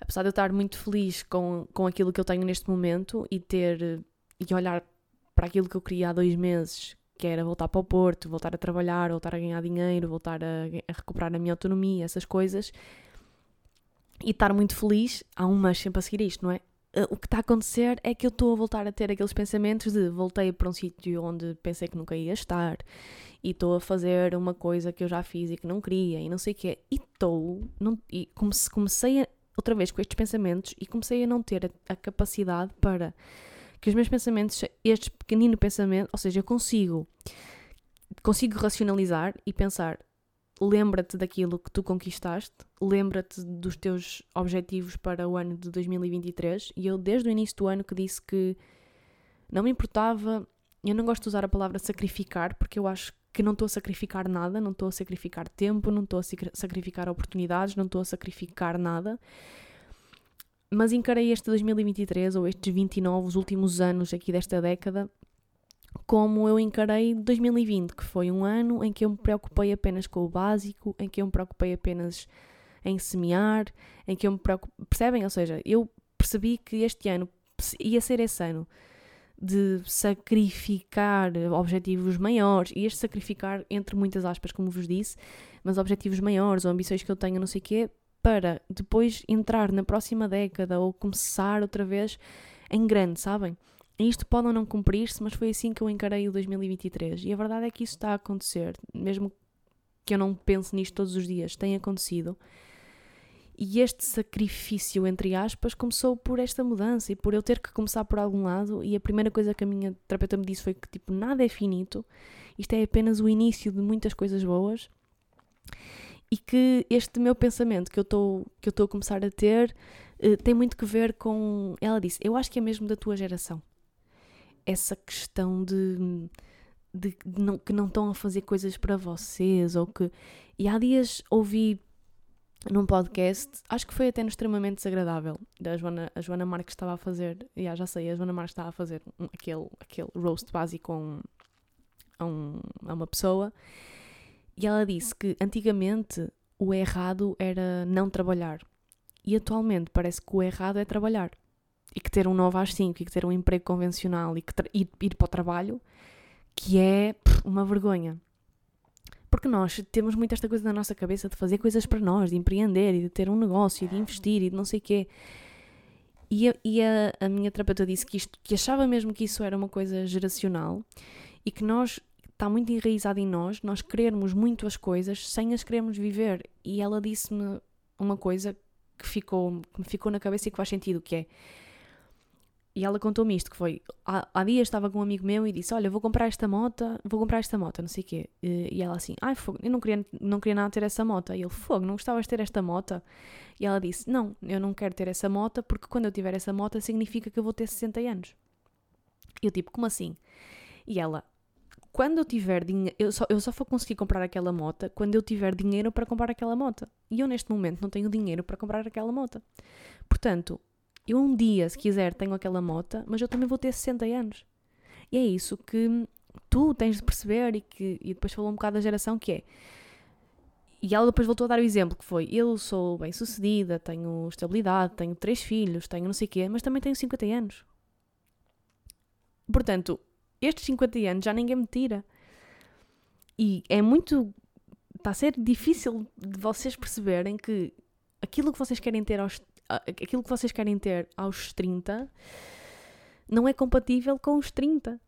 Apesar de eu estar muito feliz com, com aquilo que eu tenho neste momento e ter e olhar para aquilo que eu queria há dois meses, que era voltar para o Porto, voltar a trabalhar, voltar a ganhar dinheiro, voltar a, a recuperar a minha autonomia, essas coisas, e estar muito feliz, há um mas sempre a seguir isto, não é? Eh, o que está a acontecer é que eu estou a voltar a ter aqueles pensamentos de voltei para um sítio onde pensei que nunca ia estar e estou a fazer uma coisa que eu já fiz e que não queria e não sei o quê. E estou, e comecei a, outra vez com estes pensamentos e comecei a não ter a, a capacidade para que os meus pensamentos, este pequenino pensamento, ou seja, eu consigo, consigo racionalizar e pensar, lembra-te daquilo que tu conquistaste, lembra-te dos teus objetivos para o ano de 2023. E eu, desde o início do ano, que disse que não me importava. Eu não gosto de usar a palavra sacrificar, porque eu acho que não estou a sacrificar nada, não estou a sacrificar tempo, não estou a sacrificar oportunidades, não estou a sacrificar nada. Mas encarei este 2023, ou estes 29, os últimos anos aqui desta década, como eu encarei 2020, que foi um ano em que eu me preocupei apenas com o básico, em que eu me preocupei apenas em semear, em que eu me preocupei. Percebem? Ou seja, eu percebi que este ano ia ser esse ano de sacrificar objetivos maiores, e este sacrificar, entre muitas aspas, como vos disse, mas objetivos maiores ou ambições que eu tenho, não sei o quê, para depois entrar na próxima década ou começar outra vez em grande, sabem? isto pode ou não cumprir-se, mas foi assim que eu encarei o 2023. E a verdade é que isso está a acontecer, mesmo que eu não pense nisto todos os dias, tem acontecido. E este sacrifício, entre aspas, começou por esta mudança e por eu ter que começar por algum lado. E a primeira coisa que a minha terapeuta me disse foi que, tipo, nada é finito, isto é apenas o início de muitas coisas boas. E que este meu pensamento que eu estou a começar a ter uh, tem muito que ver com. Ela disse: Eu acho que é mesmo da tua geração essa questão de, de, de não, que não estão a fazer coisas para vocês ou que. E há dias ouvi num podcast, acho que foi até no extremamente desagradável, da Joana, a Joana Marques estava a fazer, yeah, já sei, a Joana Marques estava a fazer um, aquele, aquele roast básico a, um, a, um, a uma pessoa e ela disse que antigamente o errado era não trabalhar. E atualmente parece que o errado é trabalhar. E que ter um 9 às 5 e que ter um emprego convencional e que ir, ir para o trabalho, que é pff, uma vergonha. Porque nós temos muito esta coisa na nossa cabeça de fazer coisas para nós, de empreender e de ter um negócio e de investir e de não sei o quê. E, a, e a, a, minha terapeuta disse que, isto, que achava mesmo que isso era uma coisa geracional e que nós está muito enraizado em nós, nós querermos muito as coisas sem as querermos viver. E ela disse-me uma coisa que ficou, que me ficou na cabeça e que faz sentido, que é e ela contou-me isto, que foi, há, há dias estava com um amigo meu e disse, olha, vou comprar esta moto, vou comprar esta moto, não sei o quê. E ela assim, ai, fogo, eu não queria, não queria nada ter essa moto. E ele, fogo, não gostavas de ter esta moto? E ela disse, não, eu não quero ter essa moto porque quando eu tiver essa moto significa que eu vou ter 60 anos. E eu tipo, como assim? E ela, quando eu tiver dinheiro, eu só, eu só vou conseguir comprar aquela moto quando eu tiver dinheiro para comprar aquela moto. E eu neste momento não tenho dinheiro para comprar aquela moto. Portanto, eu um dia, se quiser, tenho aquela moto, mas eu também vou ter 60 anos. E é isso que tu tens de perceber e que e depois falou um bocado da geração que é. E ela depois voltou a dar o exemplo que foi: eu sou bem sucedida, tenho estabilidade, tenho três filhos, tenho não sei o quê, mas também tenho 50 anos. Portanto, estes 50 anos já ninguém me tira. E é muito. Está a ser difícil de vocês perceberem que aquilo que vocês querem ter aos aquilo que vocês querem ter aos 30 não é compatível com os 30.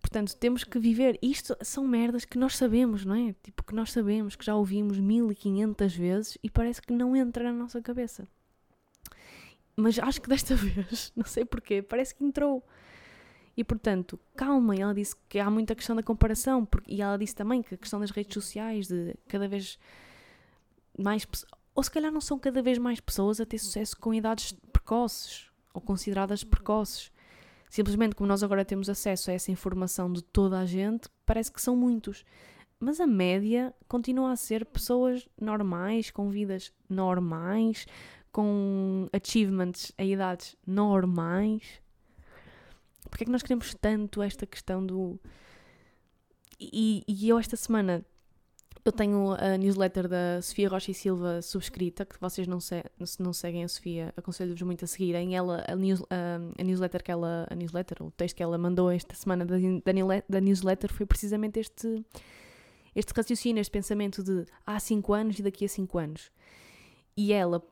Portanto, temos que viver. Isto são merdas que nós sabemos, não é? Tipo, que nós sabemos, que já ouvimos 1500 vezes e parece que não entra na nossa cabeça. Mas acho que desta vez, não sei porquê, parece que entrou. E portanto, calma, ela disse que há muita questão da comparação, porque, e ela disse também que a questão das redes sociais, de cada vez mais ou se calhar não são cada vez mais pessoas a ter sucesso com idades precoces ou consideradas precoces. Simplesmente como nós agora temos acesso a essa informação de toda a gente, parece que são muitos. Mas a média continua a ser pessoas normais, com vidas normais, com achievements a idades normais. Porquê é que nós queremos tanto esta questão do. E, e eu esta semana eu tenho a newsletter da Sofia Rocha e Silva subscrita, que vocês não, se não seguem a Sofia, aconselho-vos muito a seguirem. Ela, a, news, a, a, newsletter que ela, a newsletter, o texto que ela mandou esta semana da, da, da newsletter foi precisamente este, este raciocínio, este pensamento de há 5 anos e daqui a 5 anos. E ela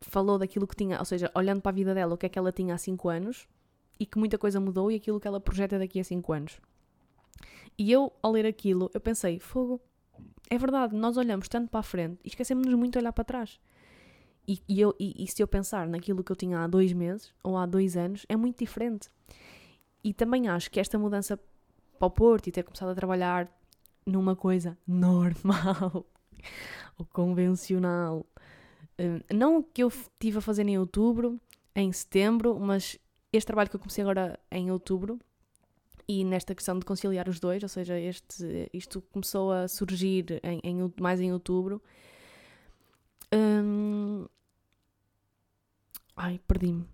falou daquilo que tinha, ou seja, olhando para a vida dela, o que é que ela tinha há 5 anos e que muita coisa mudou e aquilo que ela projeta daqui a 5 anos. E eu, ao ler aquilo, eu pensei, fogo, é verdade, nós olhamos tanto para a frente e esquecemos-nos muito de olhar para trás. E, e eu, e, e, se eu pensar naquilo que eu tinha há dois meses ou há dois anos, é muito diferente. E também acho que esta mudança para o Porto e ter começado a trabalhar numa coisa normal ou convencional, hum, não o que eu estive a fazer em outubro, em setembro, mas este trabalho que eu comecei agora em outubro e nesta questão de conciliar os dois, ou seja, este, isto começou a surgir em, em mais em outubro. Hum... Ai, perdi-me.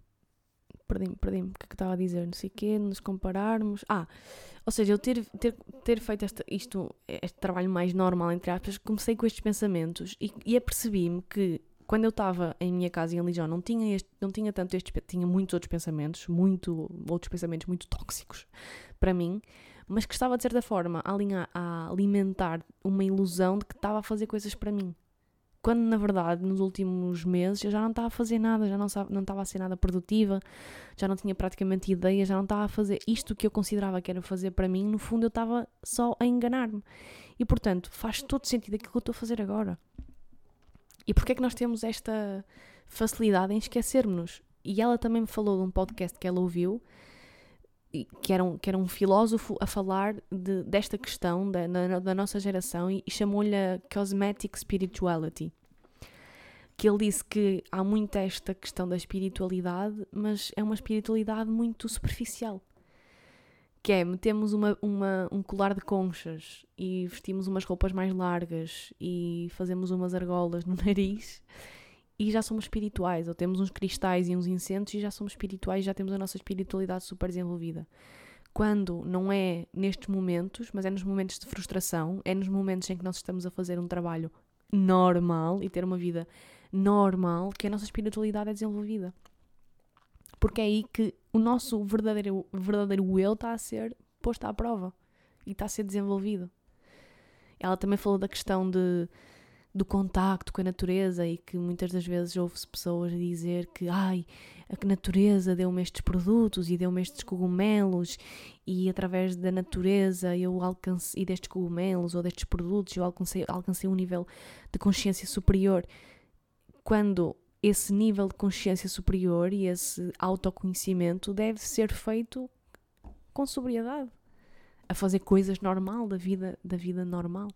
Perdi-me, perdi-me. O que é que estava a dizer? Não sei o quê, nos compararmos. Ah, ou seja, eu ter, ter, ter feito esta, isto, este trabalho mais normal, entre aspas, comecei com estes pensamentos e, e apercebi-me que quando eu estava em minha casa em Lijão não tinha, este, não tinha tanto estes, tinha muitos outros pensamentos, muito, outros pensamentos muito tóxicos para mim, mas que estava de certa forma a, alinhar, a alimentar uma ilusão de que estava a fazer coisas para mim. Quando na verdade nos últimos meses eu já não estava a fazer nada, já não, não estava a ser nada produtiva, já não tinha praticamente ideias, já não estava a fazer isto que eu considerava que era fazer para mim, no fundo eu estava só a enganar-me. E portanto faz todo sentido aquilo que eu estou a fazer agora. E porquê é que nós temos esta facilidade em esquecermos-nos? E ela também me falou de um podcast que ela ouviu, que era um, que era um filósofo a falar de, desta questão da, na, da nossa geração e, e chamou-lhe Cosmetic Spirituality. Que ele disse que há muito esta questão da espiritualidade, mas é uma espiritualidade muito superficial que é metemos uma, uma, um colar de conchas e vestimos umas roupas mais largas e fazemos umas argolas no nariz e já somos espirituais, ou temos uns cristais e uns incensos e já somos espirituais, já temos a nossa espiritualidade super desenvolvida. Quando não é nestes momentos, mas é nos momentos de frustração, é nos momentos em que nós estamos a fazer um trabalho normal e ter uma vida normal que a nossa espiritualidade é desenvolvida. Porque é aí que o nosso verdadeiro, verdadeiro eu está a ser posto à prova e está a ser desenvolvido. Ela também falou da questão de, do contacto com a natureza e que muitas das vezes ouve-se pessoas dizer que ai, a natureza deu-me estes produtos e deu-me estes cogumelos e através da natureza eu alcancei, e destes cogumelos ou destes produtos eu alcancei, alcancei um nível de consciência superior. Quando esse nível de consciência superior e esse autoconhecimento deve ser feito com sobriedade a fazer coisas normal, da vida, da vida normal.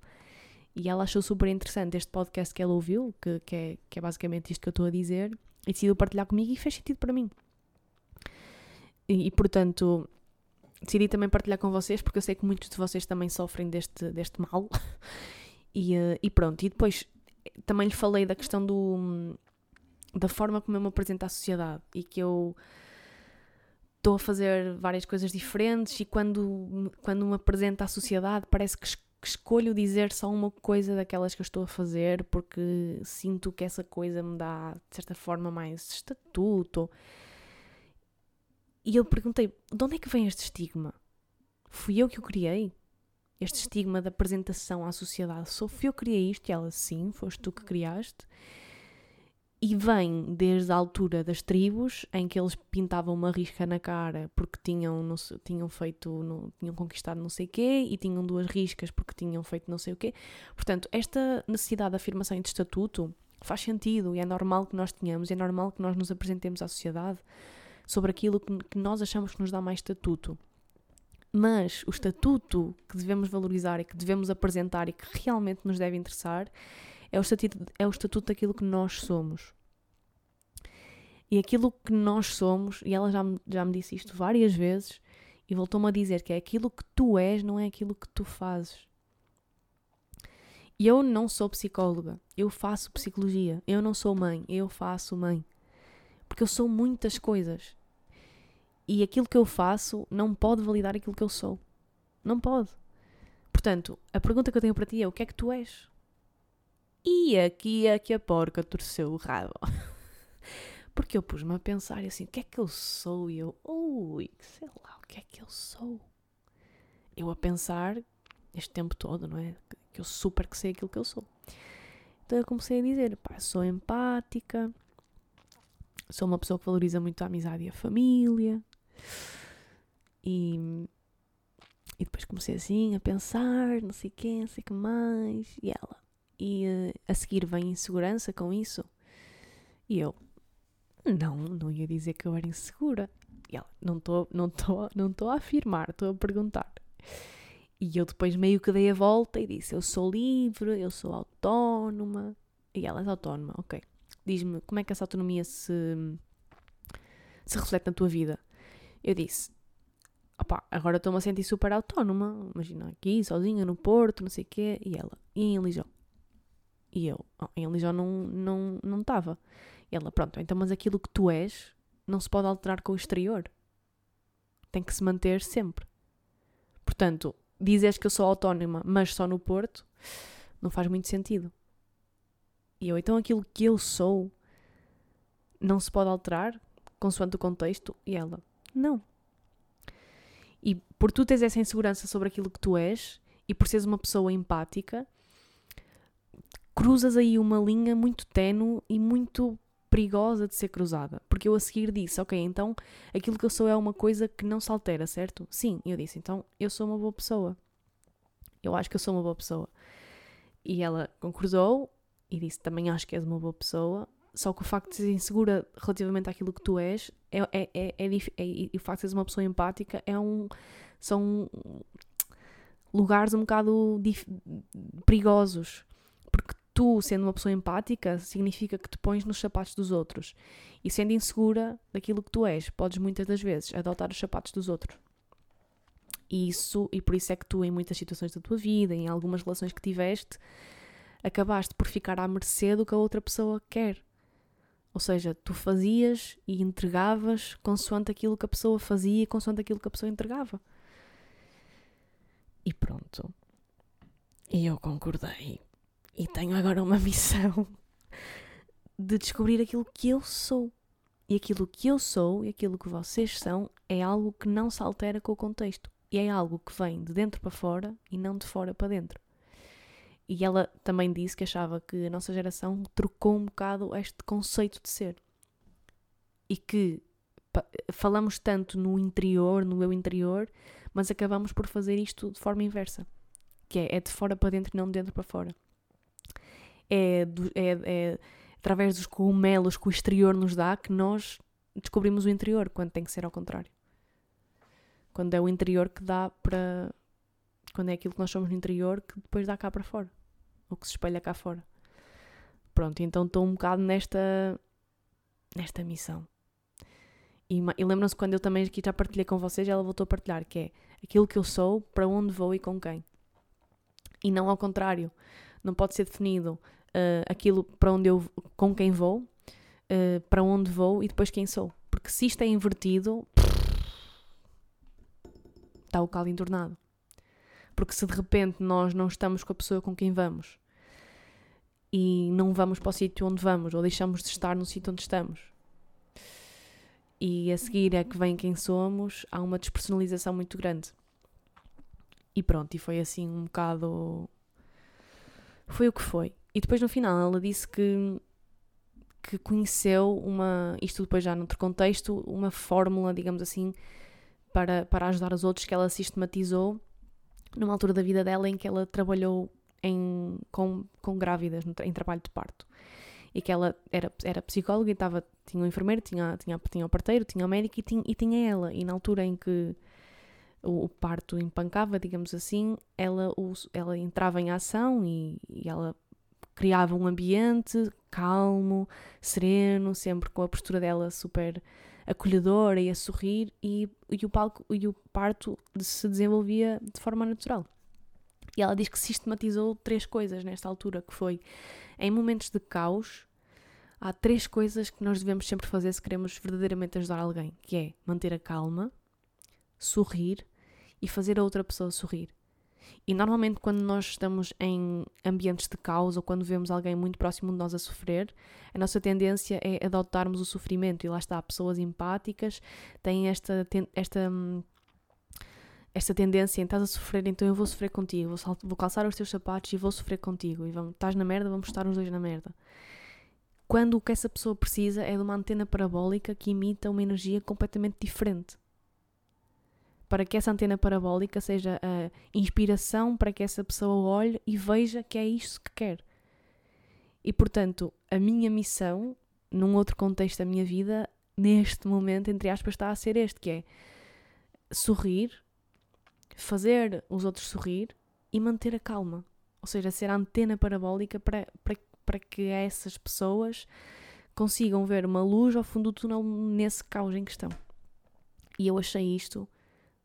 E ela achou super interessante este podcast que ela ouviu, que, que, é, que é basicamente isto que eu estou a dizer, e decidiu partilhar comigo e fez sentido para mim. E, e, portanto, decidi também partilhar com vocês, porque eu sei que muitos de vocês também sofrem deste, deste mal. e, uh, e pronto, e depois também lhe falei da questão do, da forma como eu me apresento à sociedade e que eu estou a fazer várias coisas diferentes e quando, quando me apresento à sociedade parece que, que, escolho dizer só uma coisa daquelas que eu estou a fazer porque sinto que essa coisa me dá, de certa forma, mais estatuto. E eu perguntei, de onde é que vem este estigma? Fui eu que o criei? Este estigma da apresentação à sociedade. Sou eu que criei isto? E ela, sim, foste tu que criaste e vem desde a altura das tribos, em que eles pintavam uma risca na cara porque tinham, não, tinham feito, não, tinham conquistado não sei o quê, e tinham duas riscas porque tinham feito não sei o quê. Portanto, esta necessidade de afirmação e de estatuto faz sentido e é normal que nós tenhamos, é normal que nós nos apresentemos à sociedade sobre aquilo que, nós achamos que nos dá mais estatuto. Mas o estatuto que devemos valorizar e que devemos apresentar e que realmente nos deve interessar é o estatuto, é o estatuto daquilo que nós somos. E aquilo que nós somos, e ela já me, já me disse isto várias vezes, e voltou-me a dizer que é aquilo que tu és, não é aquilo que tu fazes. Eu não sou psicóloga, eu faço psicologia. Eu não sou mãe, eu faço mãe. Porque eu sou muitas coisas. E aquilo que eu faço não pode validar aquilo que eu sou. Não pode. Portanto, a pergunta que eu tenho para ti é: o que é que tu és? E aqui é que a porca torceu o rabo. Porque eu pus-me a pensar assim: o que é que eu sou? E eu, ui, sei lá, o que é que eu sou? Eu a pensar este tempo todo, não é? Que eu super que sei aquilo que eu sou. Então eu comecei a dizer: pá, sou empática, sou uma pessoa que valoriza muito a amizade e a família. E, e depois comecei assim a pensar, não sei quem, não sei que mais. E ela, e uh, a seguir vem insegurança com isso? E eu, não, não ia dizer que eu era insegura. E ela, não estou não tô, não tô a afirmar, estou a perguntar. E eu depois meio que dei a volta e disse: Eu sou livre, eu sou autónoma. E ela é autónoma, ok. Diz-me como é que essa autonomia se, se reflete na tua vida. Eu disse: opá, agora estou-me a sentir super autónoma. Imagina aqui, sozinha no Porto, não sei o quê. E ela, e em Lijão? E eu, oh, em Lijó não. Não, não ela, pronto, então, mas aquilo que tu és não se pode alterar com o exterior. Tem que se manter sempre. Portanto, dizes que eu sou autónoma, mas só no Porto, não faz muito sentido. E eu, então aquilo que eu sou não se pode alterar consoante o contexto? E ela, não. E por tu teres essa insegurança sobre aquilo que tu és e por seres uma pessoa empática, cruzas aí uma linha muito tenue e muito perigosa de ser cruzada. Porque eu a seguir disse, ok, então aquilo que eu sou é uma coisa que não se altera, certo? Sim, eu disse, então eu sou uma boa pessoa. Eu acho que eu sou uma boa pessoa. E ela concordou e disse, também acho que és uma boa pessoa. Só que o facto de ser insegura relativamente àquilo que tu és, é, é, é, é, é e o facto de seres uma pessoa empática é um, são lugares um bocado perigosos tu, sendo uma pessoa empática, significa que te pões nos sapatos dos outros. E sendo insegura daquilo que tu és, podes muitas das vezes adotar os sapatos dos outros. E isso, e por isso é que tu, em muitas situações da tua vida, em algumas relações que tiveste, acabaste por ficar à mercê do que a outra pessoa quer. Ou seja, tu fazias e entregavas consoante aquilo que a pessoa fazia e consoante aquilo que a pessoa entregava. E pronto. E eu concordei E tenho agora uma missão de descobrir aquilo que eu sou. E aquilo que eu sou e aquilo que vocês são é algo que não se altera com o contexto. E é algo que vem de dentro para fora e não de fora para dentro. E ela também disse que achava que a nossa geração trocou um bocado este conceito de ser. E que falamos tanto no interior, no eu interior, mas acabamos por fazer isto de forma inversa. Que é, é de fora para dentro e não de dentro para fora. É, do, é, é através dos cogumelos que o exterior nos dá que nós descobrimos o interior, quando tem que ser ao contrário. Quando é o interior que dá para. Quando é aquilo que nós somos no interior que depois dá cá para fora. Ou que se espelha cá fora. Pronto, então estou um bocado nesta. nesta missão. E, e lembram-se quando eu também aqui já partilhei com vocês, ela voltou a partilhar, que é aquilo que eu sou, para onde vou e com quem. E não ao contrário. Não pode ser definido uh, aquilo para onde eu, com quem vou, uh, para onde vou e depois quem sou. Porque se isto é invertido, está o caldo entornado. Porque se de repente nós não estamos com a pessoa com quem vamos e não vamos para o sítio onde vamos ou deixamos de estar no sítio onde estamos e a seguir é que vem quem somos, há uma despersonalização muito grande. E pronto, e foi assim um bocado. Foi o que foi. E depois no final ela disse que, que conheceu uma. Isto depois já noutro contexto, uma fórmula, digamos assim, para, para ajudar os outros que ela sistematizou numa altura da vida dela em que ela trabalhou em, com, com grávidas em trabalho de parto e que ela era, era psicóloga e estava, tinha um enfermeiro, tinha, tinha, tinha o parteiro, tinha o médico e tinha, e tinha ela. E na altura em que o, o parto empancava, digamos assim, ela, o, ela entrava em ação e, e ela criava um ambiente calmo, sereno, sempre com a postura dela super acolhedora e a sorrir e, e, o, palco, e o parto se desenvolvia de forma natural. E ela diz que sistematizou três coisas nesta altura, que foi em momentos de caos, há três coisas que nós devemos sempre fazer se queremos verdadeiramente ajudar alguém, que é manter a calma, sorrir e fazer a outra pessoa sorrir. E normalmente quando nós estamos em ambientes de caos ou quando vemos alguém muito próximo de nós a sofrer, a nossa tendência é adotarmos o sofrimento. E lá está, pessoas empáticas têm esta, esta hum, esta tendência em estás a sofrer, então eu vou sofrer contigo, vou, vou calçar os teus sapatos e vou sofrer contigo. E vamos, estás na merda, vamos estar os dois na merda. Quando o que essa pessoa precisa é de uma antena parabólica que imita uma energia completamente diferente. Para que essa antena parabólica seja a inspiração para que essa pessoa olhe e veja que é isso que quer. E portanto, a minha missão, num outro contexto da minha vida, neste momento, entre aspas, está a ser este, que é sorrir, fazer os outros sorrir e manter a calma. Ou seja, ser a antena parabólica para, para, para que essas pessoas consigam ver uma luz ao fundo do túnel nesse caos em questão. E eu achei isto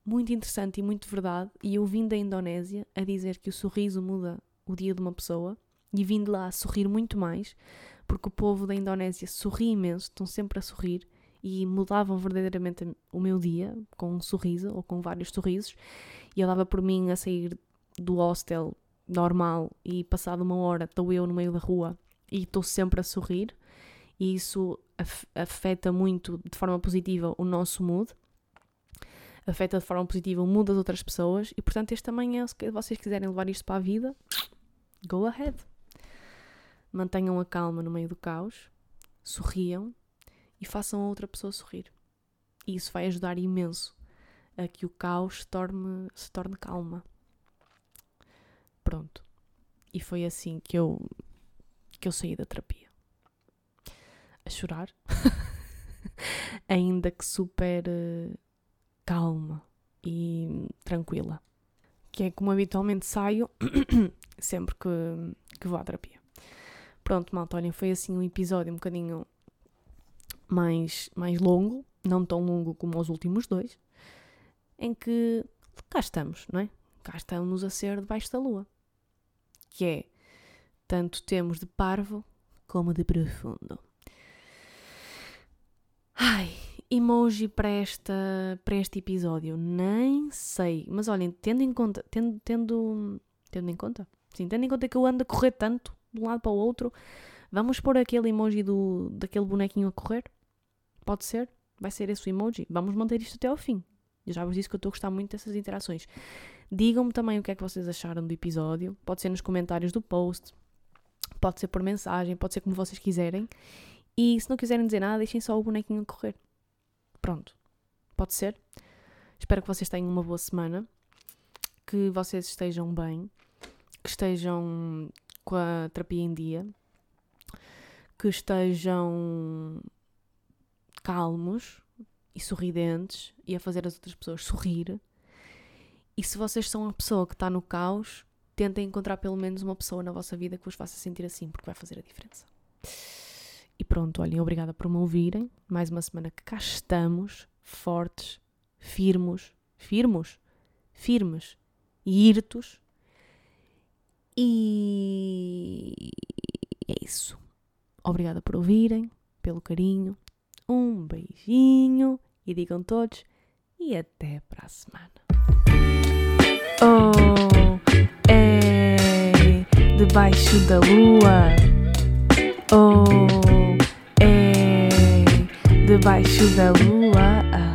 muito interessante e muito verdade. E eu vim da Indonésia a dizer que o sorriso muda o dia de uma pessoa e vim de lá a sorrir muito mais, porque o povo da Indonésia sorri imenso, estão sempre a sorrir e mudavam verdadeiramente o meu dia com um sorriso ou com vários sorrisos. E eu dava por mim a sair do hostel normal e passado uma hora estou eu no meio da rua e estou sempre a sorrir e isso afeta muito de forma positiva o nosso mood afeta de forma positiva o mood das outras pessoas e portanto este também é se vocês quiserem levar isto para a vida go ahead mantenham a calma no meio do caos sorriam e façam a outra pessoa sorrir. E isso vai ajudar imenso a que o caos se torne, se torne calma. Pronto. E foi assim que eu, que eu saí da terapia. A chorar. Ainda que super uh, calma e tranquila. Que é como habitualmente saio sempre que, que vou à terapia. Pronto, malta, olhem, foi assim um episódio um bocadinho mais, mais longo, não tão longo como os últimos dois, em que cá estamos, não é? Cá estamos a ser debaixo da lua. Que é, tanto temos de parvo como de profundo. Ai, emoji para, esta, para este episódio, nem sei. Mas olhem, tendo em conta, tendo, tendo, tendo em conta, sim, tendo em conta que eu ando a correr tanto de um lado para o outro. Vamos pôr aquele emoji do, daquele bonequinho a correr? Pode ser? Vai ser esse o emoji? Vamos manter isto até ao fim. Eu já vos disse que eu estou a gostar muito dessas interações. Digam-me também o que é que vocês acharam do episódio. Pode ser nos comentários do post, pode ser por mensagem, pode ser como vocês quiserem. E se não quiserem dizer nada, deixem só o bonequinho correr. Pronto. Pode ser? Espero que vocês tenham uma boa semana, que vocês estejam bem, que estejam com a terapia em dia, que estejam calmos e sorridentes e a fazer as outras pessoas sorrir. E se vocês são uma pessoa que está no caos, tentem encontrar pelo menos uma pessoa na vossa vida que vos faça sentir assim, porque vai fazer a diferença. E pronto, olhem, obrigada por me ouvirem. Mais uma semana que cá estamos, fortes, firmos, firmos, firmes e irtos. E é isso. Obrigada por ouvirem, pelo carinho. Um beijinho e digam todos e até para a semana. Oh, é debaixo da lua. Oh, debaixo da lua.